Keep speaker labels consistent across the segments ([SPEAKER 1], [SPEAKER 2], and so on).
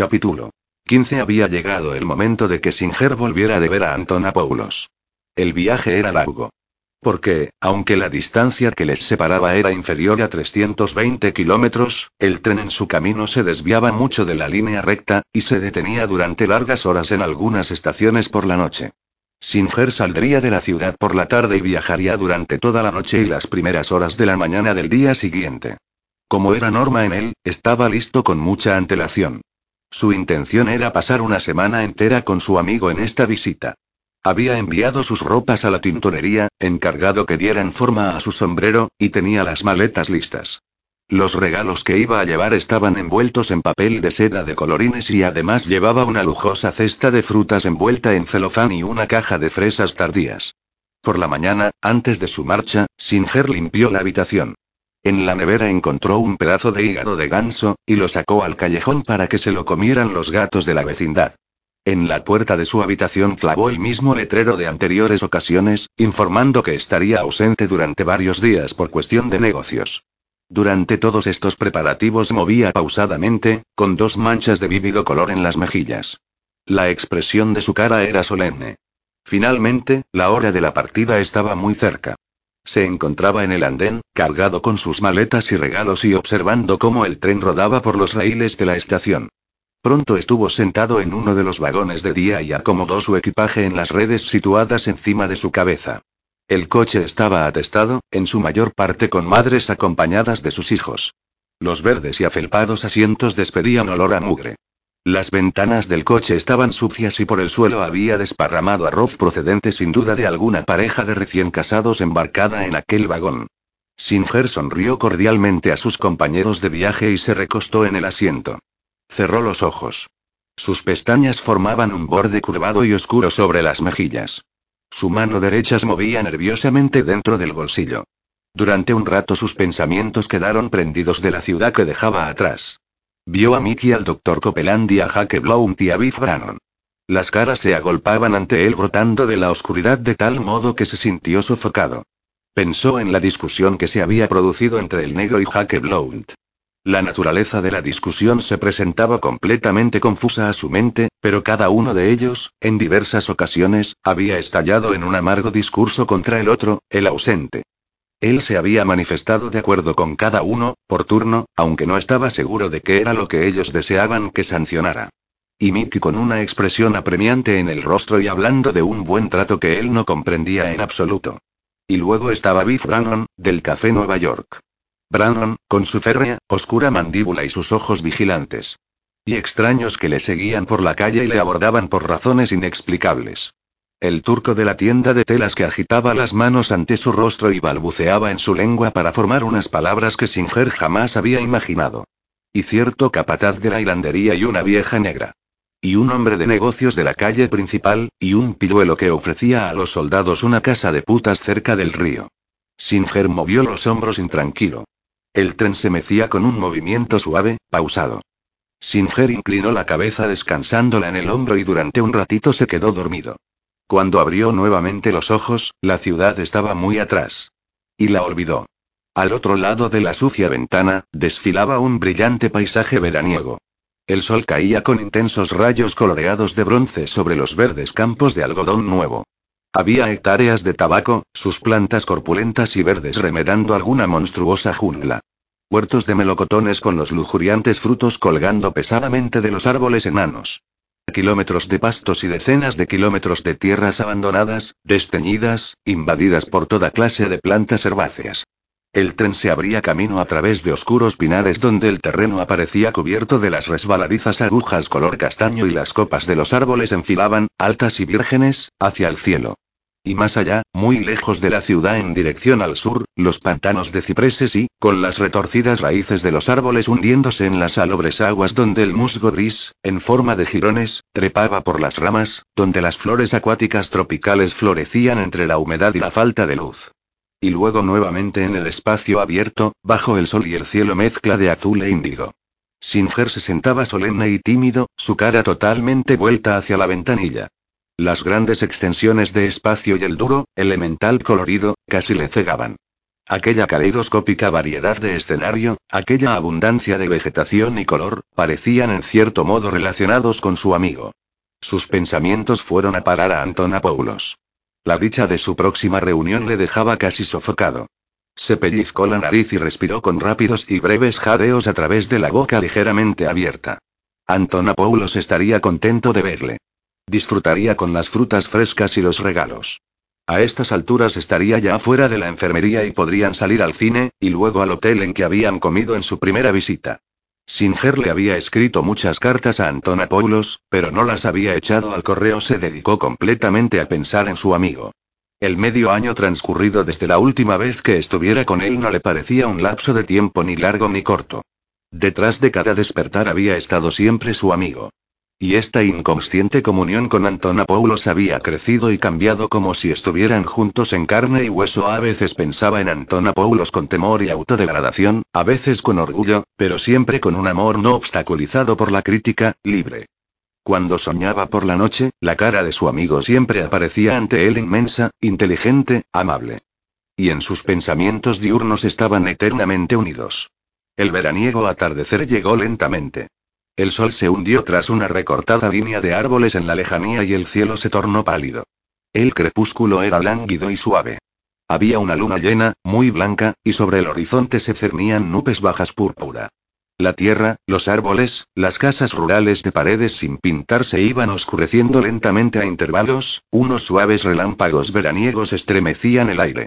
[SPEAKER 1] Capítulo 15 Había llegado el momento de que Singer volviera de ver a Antonopoulos. El viaje era largo. Porque, aunque la distancia que les separaba era inferior a 320 kilómetros, el tren en su camino se desviaba mucho de la línea recta, y se detenía durante largas horas en algunas estaciones por la noche. Singer saldría de la ciudad por la tarde y viajaría durante toda la noche y las primeras horas de la mañana del día siguiente. Como era norma en él, estaba listo con mucha antelación. Su intención era pasar una semana entera con su amigo en esta visita. Había enviado sus ropas a la tintorería, encargado que dieran forma a su sombrero, y tenía las maletas listas. Los regalos que iba a llevar estaban envueltos en papel de seda de colorines y además llevaba una lujosa cesta de frutas envuelta en celofán y una caja de fresas tardías. Por la mañana, antes de su marcha, Singer limpió la habitación. En la nevera encontró un pedazo de hígado de ganso, y lo sacó al callejón para que se lo comieran los gatos de la vecindad. En la puerta de su habitación clavó el mismo letrero de anteriores ocasiones, informando que estaría ausente durante varios días por cuestión de negocios. Durante todos estos preparativos movía pausadamente, con dos manchas de vívido color en las mejillas. La expresión de su cara era solemne. Finalmente, la hora de la partida estaba muy cerca. Se encontraba en el andén, cargado con sus maletas y regalos y observando cómo el tren rodaba por los raíles de la estación. Pronto estuvo sentado en uno de los vagones de día y acomodó su equipaje en las redes situadas encima de su cabeza. El coche estaba atestado, en su mayor parte con madres acompañadas de sus hijos. Los verdes y afelpados asientos despedían olor a mugre. Las ventanas del coche estaban sucias y por el suelo había desparramado arroz procedente sin duda de alguna pareja de recién casados embarcada en aquel vagón. Singer sonrió cordialmente a sus compañeros de viaje y se recostó en el asiento. Cerró los ojos. Sus pestañas formaban un borde curvado y oscuro sobre las mejillas. Su mano derecha se movía nerviosamente dentro del bolsillo. Durante un rato sus pensamientos quedaron prendidos de la ciudad que dejaba atrás. Vio a Mickey al doctor Copeland y a Jake Blount y a Biff Brannon. Las caras se agolpaban ante él brotando de la oscuridad de tal modo que se sintió sofocado. Pensó en la discusión que se había producido entre el negro y Jake Blount. La naturaleza de la discusión se presentaba completamente confusa a su mente, pero cada uno de ellos, en diversas ocasiones, había estallado en un amargo discurso contra el otro, el ausente. Él se había manifestado de acuerdo con cada uno, por turno, aunque no estaba seguro de qué era lo que ellos deseaban que sancionara. Y Mickey con una expresión apremiante en el rostro y hablando de un buen trato que él no comprendía en absoluto. Y luego estaba Biff Brannon, del Café Nueva York. Brannon, con su férrea, oscura mandíbula y sus ojos vigilantes. Y extraños que le seguían por la calle y le abordaban por razones inexplicables. El turco de la tienda de telas que agitaba las manos ante su rostro y balbuceaba en su lengua para formar unas palabras que Singer jamás había imaginado. Y cierto capataz de la hilandería y una vieja negra. Y un hombre de negocios de la calle principal, y un pilluelo que ofrecía a los soldados una casa de putas cerca del río. Singer movió los hombros intranquilo. El tren se mecía con un movimiento suave, pausado. Singer inclinó la cabeza descansándola en el hombro y durante un ratito se quedó dormido. Cuando abrió nuevamente los ojos, la ciudad estaba muy atrás. Y la olvidó. Al otro lado de la sucia ventana, desfilaba un brillante paisaje veraniego. El sol caía con intensos rayos coloreados de bronce sobre los verdes campos de algodón nuevo. Había hectáreas de tabaco, sus plantas corpulentas y verdes remedando alguna monstruosa jungla. Huertos de melocotones con los lujuriantes frutos colgando pesadamente de los árboles enanos. Kilómetros de pastos y decenas de kilómetros de tierras abandonadas, desteñidas, invadidas por toda clase de plantas herbáceas. El tren se abría camino a través de oscuros pinares donde el terreno aparecía cubierto de las resbaladizas agujas color castaño y las copas de los árboles enfilaban, altas y vírgenes, hacia el cielo. Y más allá, muy lejos de la ciudad en dirección al sur, los pantanos de cipreses y, con las retorcidas raíces de los árboles hundiéndose en las salobres aguas donde el musgo gris, en forma de jirones, trepaba por las ramas, donde las flores acuáticas tropicales florecían entre la humedad y la falta de luz. Y luego nuevamente en el espacio abierto, bajo el sol y el cielo mezcla de azul e índigo. Singer se sentaba solemne y tímido, su cara totalmente vuelta hacia la ventanilla. Las grandes extensiones de espacio y el duro, elemental colorido, casi le cegaban. Aquella caleidoscópica variedad de escenario, aquella abundancia de vegetación y color, parecían en cierto modo relacionados con su amigo. Sus pensamientos fueron a parar a Antonopoulos. La dicha de su próxima reunión le dejaba casi sofocado. Se pellizcó la nariz y respiró con rápidos y breves jadeos a través de la boca ligeramente abierta. Antonopoulos estaría contento de verle. Disfrutaría con las frutas frescas y los regalos. A estas alturas estaría ya fuera de la enfermería y podrían salir al cine, y luego al hotel en que habían comido en su primera visita. Singer le había escrito muchas cartas a Antonopoulos, pero no las había echado al correo. Se dedicó completamente a pensar en su amigo. El medio año transcurrido desde la última vez que estuviera con él no le parecía un lapso de tiempo ni largo ni corto. Detrás de cada despertar había estado siempre su amigo. Y esta inconsciente comunión con Antonopoulos había crecido y cambiado como si estuvieran juntos en carne y hueso. A veces pensaba en Antonopoulos con temor y autodegradación, a veces con orgullo, pero siempre con un amor no obstaculizado por la crítica, libre. Cuando soñaba por la noche, la cara de su amigo siempre aparecía ante él inmensa, inteligente, amable. Y en sus pensamientos diurnos estaban eternamente unidos. El veraniego atardecer llegó lentamente. El sol se hundió tras una recortada línea de árboles en la lejanía y el cielo se tornó pálido. El crepúsculo era lánguido y suave. Había una luna llena, muy blanca, y sobre el horizonte se cernían nubes bajas púrpura. La tierra, los árboles, las casas rurales de paredes sin pintar se iban oscureciendo lentamente a intervalos, unos suaves relámpagos veraniegos estremecían el aire.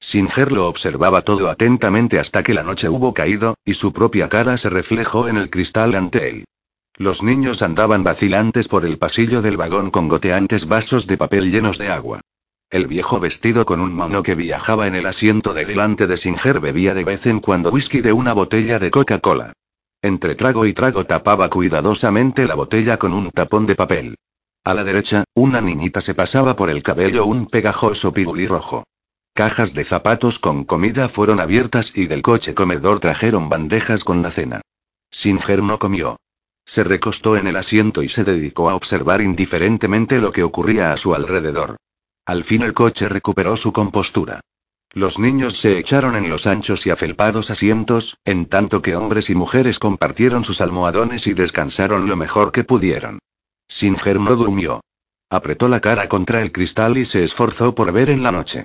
[SPEAKER 1] Singer lo observaba todo atentamente hasta que la noche hubo caído, y su propia cara se reflejó en el cristal ante él. Los niños andaban vacilantes por el pasillo del vagón con goteantes vasos de papel llenos de agua. El viejo vestido con un mono que viajaba en el asiento de delante de Singer bebía de vez en cuando whisky de una botella de Coca-Cola. Entre trago y trago tapaba cuidadosamente la botella con un tapón de papel. A la derecha, una niñita se pasaba por el cabello un pegajoso pigulí rojo. Cajas de zapatos con comida fueron abiertas y del coche comedor trajeron bandejas con la cena. Singer no comió. Se recostó en el asiento y se dedicó a observar indiferentemente lo que ocurría a su alrededor. Al fin el coche recuperó su compostura. Los niños se echaron en los anchos y afelpados asientos, en tanto que hombres y mujeres compartieron sus almohadones y descansaron lo mejor que pudieron. Singer no durmió. Apretó la cara contra el cristal y se esforzó por ver en la noche.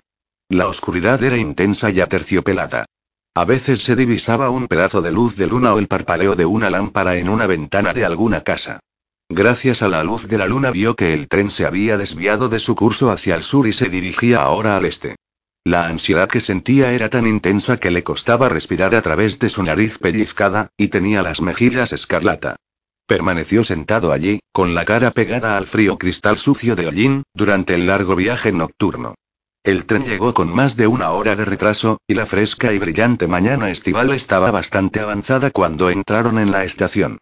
[SPEAKER 1] La oscuridad era intensa y aterciopelada. A veces se divisaba un pedazo de luz de luna o el parpaleo de una lámpara en una ventana de alguna casa. Gracias a la luz de la luna vio que el tren se había desviado de su curso hacia el sur y se dirigía ahora al este. La ansiedad que sentía era tan intensa que le costaba respirar a través de su nariz pellizcada, y tenía las mejillas escarlata. Permaneció sentado allí, con la cara pegada al frío cristal sucio de hollín, durante el largo viaje nocturno. El tren llegó con más de una hora de retraso, y la fresca y brillante mañana estival estaba bastante avanzada cuando entraron en la estación.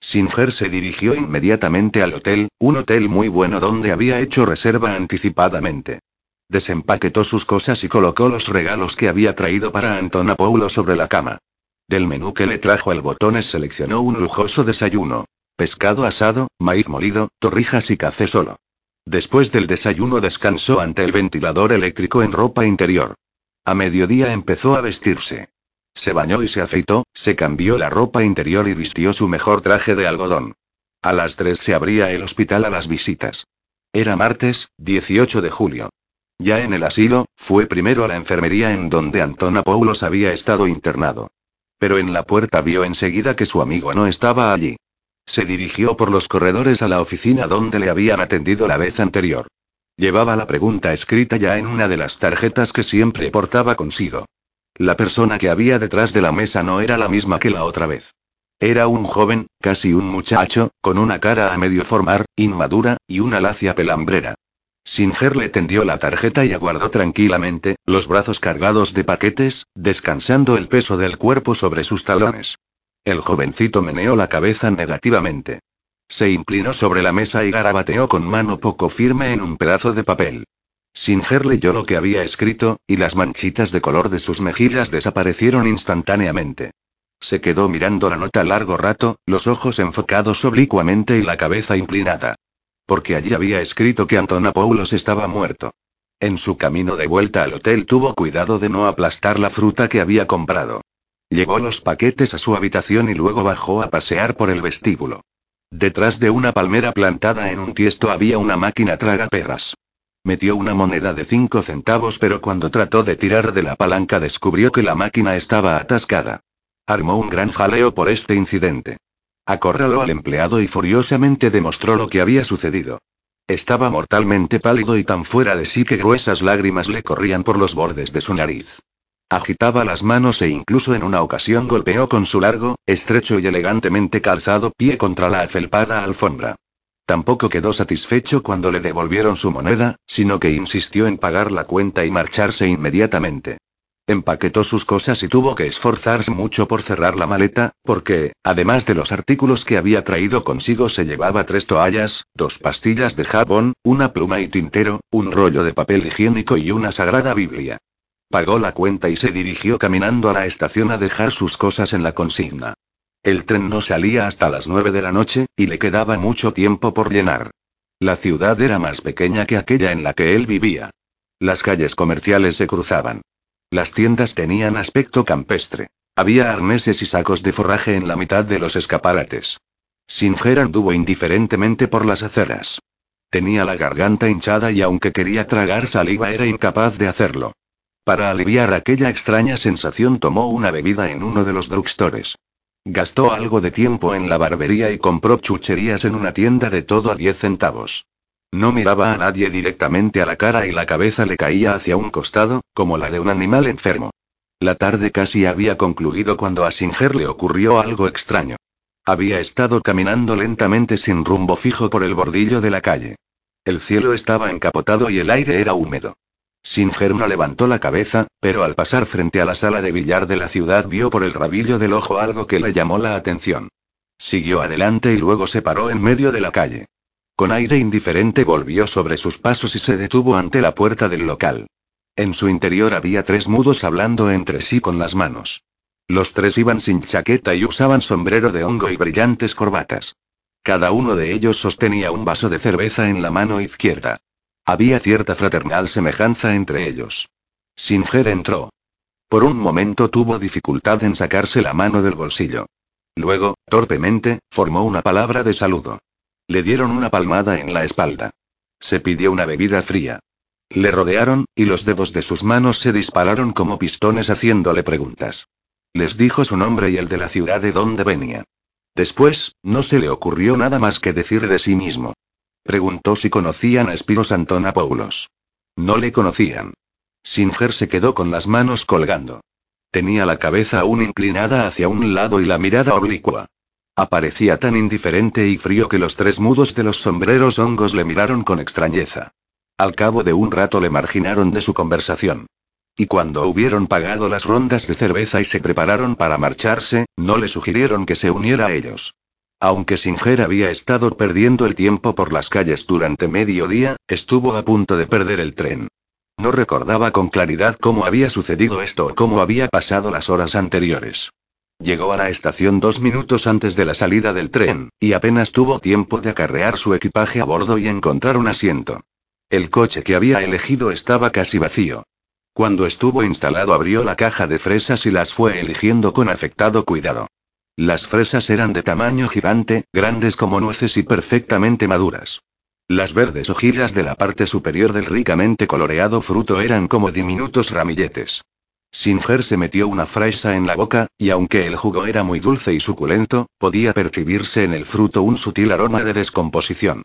[SPEAKER 1] Singer se dirigió inmediatamente al hotel, un hotel muy bueno donde había hecho reserva anticipadamente. Desempaquetó sus cosas y colocó los regalos que había traído para Antonopoulos sobre la cama. Del menú que le trajo el botones seleccionó un lujoso desayuno. Pescado asado, maíz molido, torrijas y café solo. Después del desayuno descansó ante el ventilador eléctrico en ropa interior. A mediodía empezó a vestirse. Se bañó y se afeitó, se cambió la ropa interior y vistió su mejor traje de algodón. A las tres se abría el hospital a las visitas. Era martes, 18 de julio. Ya en el asilo, fue primero a la enfermería en donde Antona Paulos había estado internado. Pero en la puerta vio enseguida que su amigo no estaba allí. Se dirigió por los corredores a la oficina donde le habían atendido la vez anterior. Llevaba la pregunta escrita ya en una de las tarjetas que siempre portaba consigo. La persona que había detrás de la mesa no era la misma que la otra vez. Era un joven, casi un muchacho, con una cara a medio formar, inmadura, y una lacia pelambrera. Singer le tendió la tarjeta y aguardó tranquilamente, los brazos cargados de paquetes, descansando el peso del cuerpo sobre sus talones. El jovencito meneó la cabeza negativamente. Se inclinó sobre la mesa y garabateó con mano poco firme en un pedazo de papel. Singer leyó lo que había escrito, y las manchitas de color de sus mejillas desaparecieron instantáneamente. Se quedó mirando la nota largo rato, los ojos enfocados oblicuamente y la cabeza inclinada. Porque allí había escrito que Antonopoulos estaba muerto. En su camino de vuelta al hotel tuvo cuidado de no aplastar la fruta que había comprado. Llevó los paquetes a su habitación y luego bajó a pasear por el vestíbulo. Detrás de una palmera plantada en un tiesto había una máquina tragaperras. Metió una moneda de cinco centavos pero cuando trató de tirar de la palanca descubrió que la máquina estaba atascada. Armó un gran jaleo por este incidente. Acorraló al empleado y furiosamente demostró lo que había sucedido. Estaba mortalmente pálido y tan fuera de sí que gruesas lágrimas le corrían por los bordes de su nariz. Agitaba las manos e incluso en una ocasión golpeó con su largo, estrecho y elegantemente calzado pie contra la afelpada alfombra. Tampoco quedó satisfecho cuando le devolvieron su moneda, sino que insistió en pagar la cuenta y marcharse inmediatamente. Empaquetó sus cosas y tuvo que esforzarse mucho por cerrar la maleta, porque, además de los artículos que había traído consigo, se llevaba tres toallas, dos pastillas de jabón, una pluma y tintero, un rollo de papel higiénico y una sagrada Biblia. Pagó la cuenta y se dirigió caminando a la estación a dejar sus cosas en la consigna. El tren no salía hasta las nueve de la noche, y le quedaba mucho tiempo por llenar. La ciudad era más pequeña que aquella en la que él vivía. Las calles comerciales se cruzaban. Las tiendas tenían aspecto campestre. Había arneses y sacos de forraje en la mitad de los escaparates. Singer anduvo indiferentemente por las aceras. Tenía la garganta hinchada y aunque quería tragar saliva era incapaz de hacerlo. Para aliviar aquella extraña sensación tomó una bebida en uno de los drugstores. Gastó algo de tiempo en la barbería y compró chucherías en una tienda de todo a 10 centavos. No miraba a nadie directamente a la cara y la cabeza le caía hacia un costado, como la de un animal enfermo. La tarde casi había concluido cuando a Singer le ocurrió algo extraño. Había estado caminando lentamente sin rumbo fijo por el bordillo de la calle. El cielo estaba encapotado y el aire era húmedo. Singer no levantó la cabeza, pero al pasar frente a la sala de billar de la ciudad vio por el rabillo del ojo algo que le llamó la atención. Siguió adelante y luego se paró en medio de la calle. Con aire indiferente volvió sobre sus pasos y se detuvo ante la puerta del local. En su interior había tres mudos hablando entre sí con las manos. Los tres iban sin chaqueta y usaban sombrero de hongo y brillantes corbatas. Cada uno de ellos sostenía un vaso de cerveza en la mano izquierda. Había cierta fraternal semejanza entre ellos. Singer entró. Por un momento tuvo dificultad en sacarse la mano del bolsillo. Luego, torpemente, formó una palabra de saludo. Le dieron una palmada en la espalda. Se pidió una bebida fría. Le rodearon, y los dedos de sus manos se dispararon como pistones haciéndole preguntas. Les dijo su nombre y el de la ciudad de donde venía. Después, no se le ocurrió nada más que decir de sí mismo. Preguntó si conocían a Spiros Antonopoulos. No le conocían. Singer se quedó con las manos colgando. Tenía la cabeza aún inclinada hacia un lado y la mirada oblicua. Aparecía tan indiferente y frío que los tres mudos de los sombreros hongos le miraron con extrañeza. Al cabo de un rato le marginaron de su conversación. Y cuando hubieron pagado las rondas de cerveza y se prepararon para marcharse, no le sugirieron que se uniera a ellos. Aunque Singer había estado perdiendo el tiempo por las calles durante medio día, estuvo a punto de perder el tren. No recordaba con claridad cómo había sucedido esto o cómo había pasado las horas anteriores. Llegó a la estación dos minutos antes de la salida del tren, y apenas tuvo tiempo de acarrear su equipaje a bordo y encontrar un asiento. El coche que había elegido estaba casi vacío. Cuando estuvo instalado abrió la caja de fresas y las fue eligiendo con afectado cuidado. Las fresas eran de tamaño gigante, grandes como nueces y perfectamente maduras. Las verdes hojillas de la parte superior del ricamente coloreado fruto eran como diminutos ramilletes. Singer se metió una fresa en la boca, y aunque el jugo era muy dulce y suculento, podía percibirse en el fruto un sutil aroma de descomposición.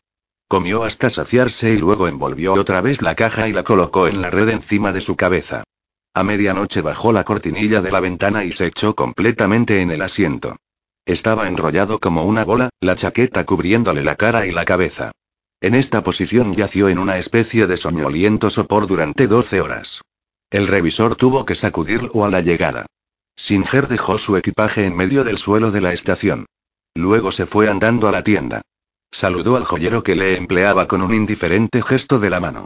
[SPEAKER 1] Comió hasta saciarse y luego envolvió otra vez la caja y la colocó en la red encima de su cabeza. A medianoche bajó la cortinilla de la ventana y se echó completamente en el asiento. Estaba enrollado como una bola, la chaqueta cubriéndole la cara y la cabeza. En esta posición yació en una especie de soñoliento sopor durante doce horas. El revisor tuvo que sacudirlo a la llegada. Singer dejó su equipaje en medio del suelo de la estación. Luego se fue andando a la tienda. Saludó al joyero que le empleaba con un indiferente gesto de la mano.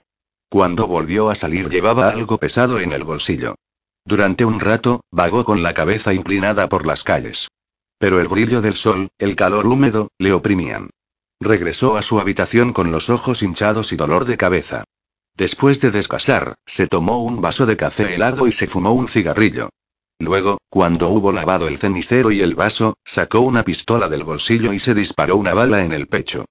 [SPEAKER 1] Cuando volvió a salir llevaba algo pesado en el bolsillo. Durante un rato, vagó con la cabeza inclinada por las calles. Pero el brillo del sol, el calor húmedo, le oprimían. Regresó a su habitación con los ojos hinchados y dolor de cabeza. Después de descasar, se tomó un vaso de café helado y se fumó un cigarrillo. Luego, cuando hubo lavado el cenicero y el vaso, sacó una pistola del bolsillo y se disparó una bala en el pecho.